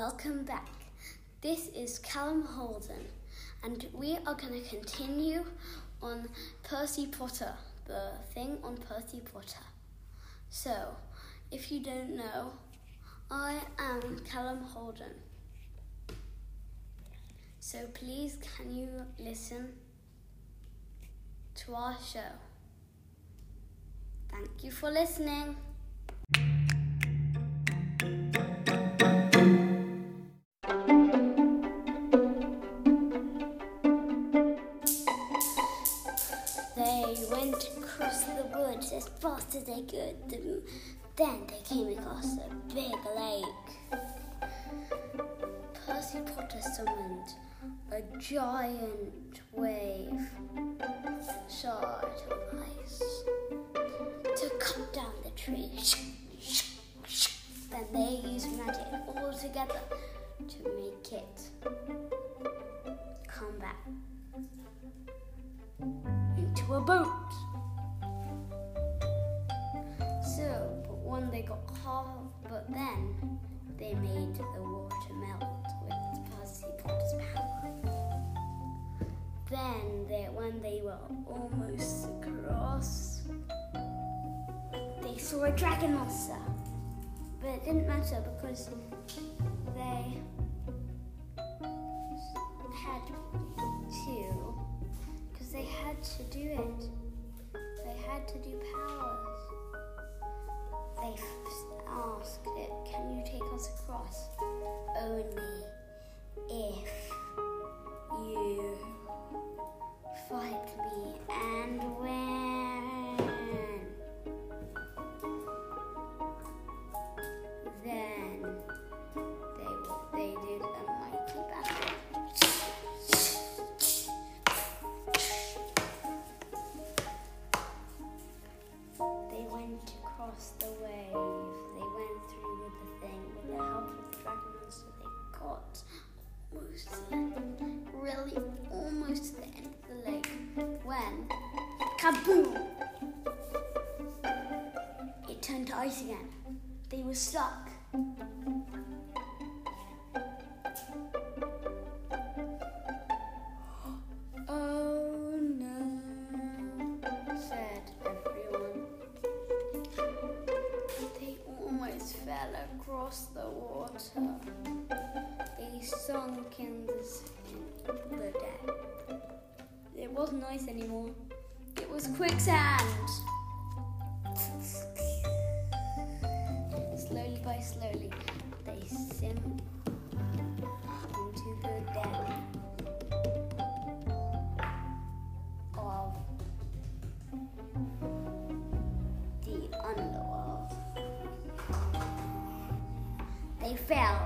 welcome back. This is Callum Holden, and we are going to continue on Percy Potter, the thing on Percy Potter. So, if you don't know, I am Callum Holden. So, please, can you listen to our show? Thank you for listening. As fast as they could. Then they came across a big lake. Percy Potter summoned a giant wave shard of ice to cut down the tree. Then they used magic all together to make it come back into a boat. They made the water melt with Potter's power. Then, they, when they were almost across, they saw a dragon monster. But it didn't matter because they had to because they had to do it. They had to do powers. They asked it, "Can you take us across?" Only if you fight me and ice again. They were stuck. Oh no, said everyone. They almost fell across the water. They sunk in the, in the depth. It wasn't ice anymore. It was quicksand. Slowly slowly, they sink into the depth of the underworld. They fell.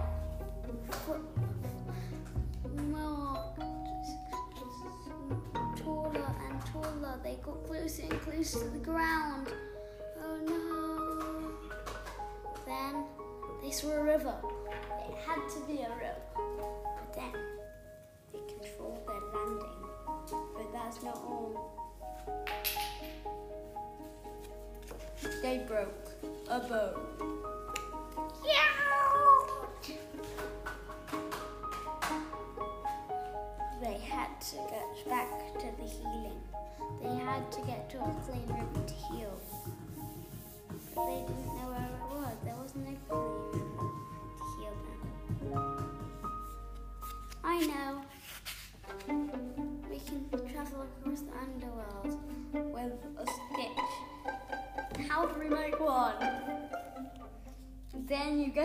Taller and taller. They got closer and closer to the ground. They saw a river. It had to be a river. But then they controlled their landing. But that's not all. They broke a boat. They had to get back to the healing. They had to get to a clean river to heal. But they didn't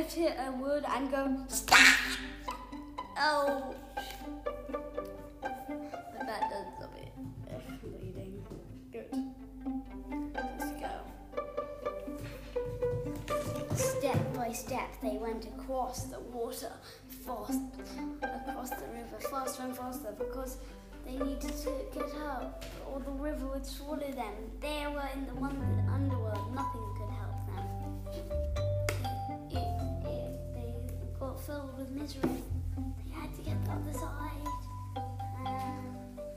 Then you get it a wood and go Oh. But that does stop it. It's bleeding. Good. Let's go. Step by step, they went across the water, fast, across the river, faster and faster, because they needed to get out, or the river would swallow them. They were in the wonder underworld. Nothing could help them filled with misery. They had to get the other side. Um,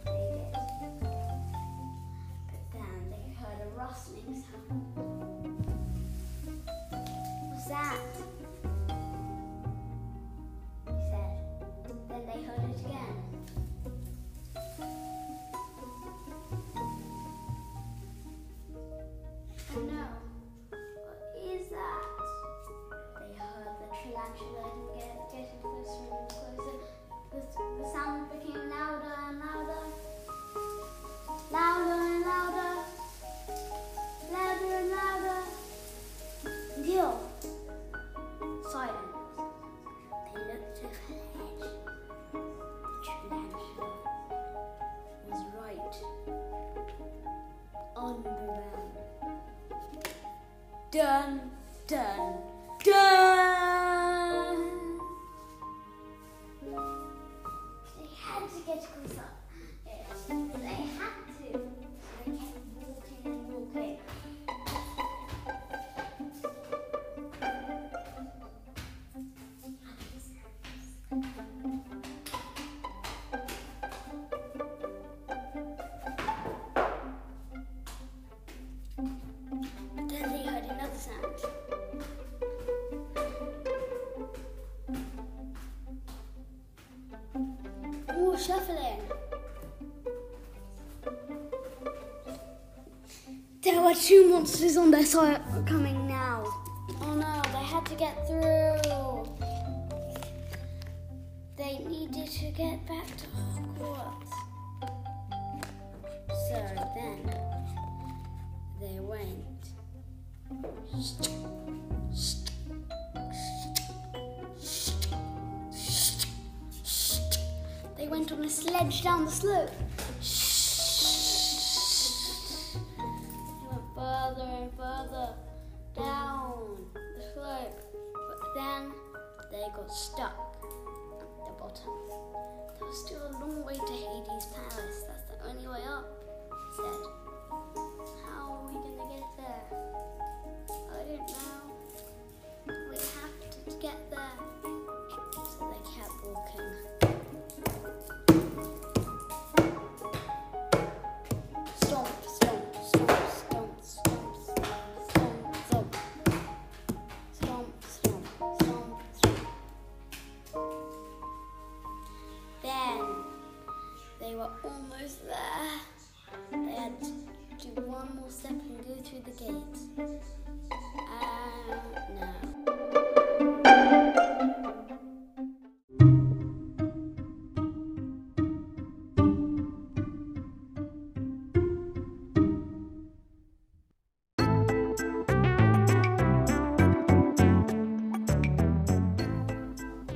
they did. But then they heard a rustling sound. What's that? He said. Then they heard it again. Dun, dun, dun! They had to get closer. Yes, shuffling. There were two monsters on their side coming now. Oh no, they had to get through. They needed to get back to Hogwarts. So then they went. Went on a sledge down the slope. They went further and further down the slope. But then they got stuck at the bottom. There was still a long way to Hades' palace. That's the only way up, he said. Through the gate. Uh, no.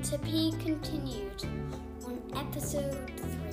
To be continued on episode 3.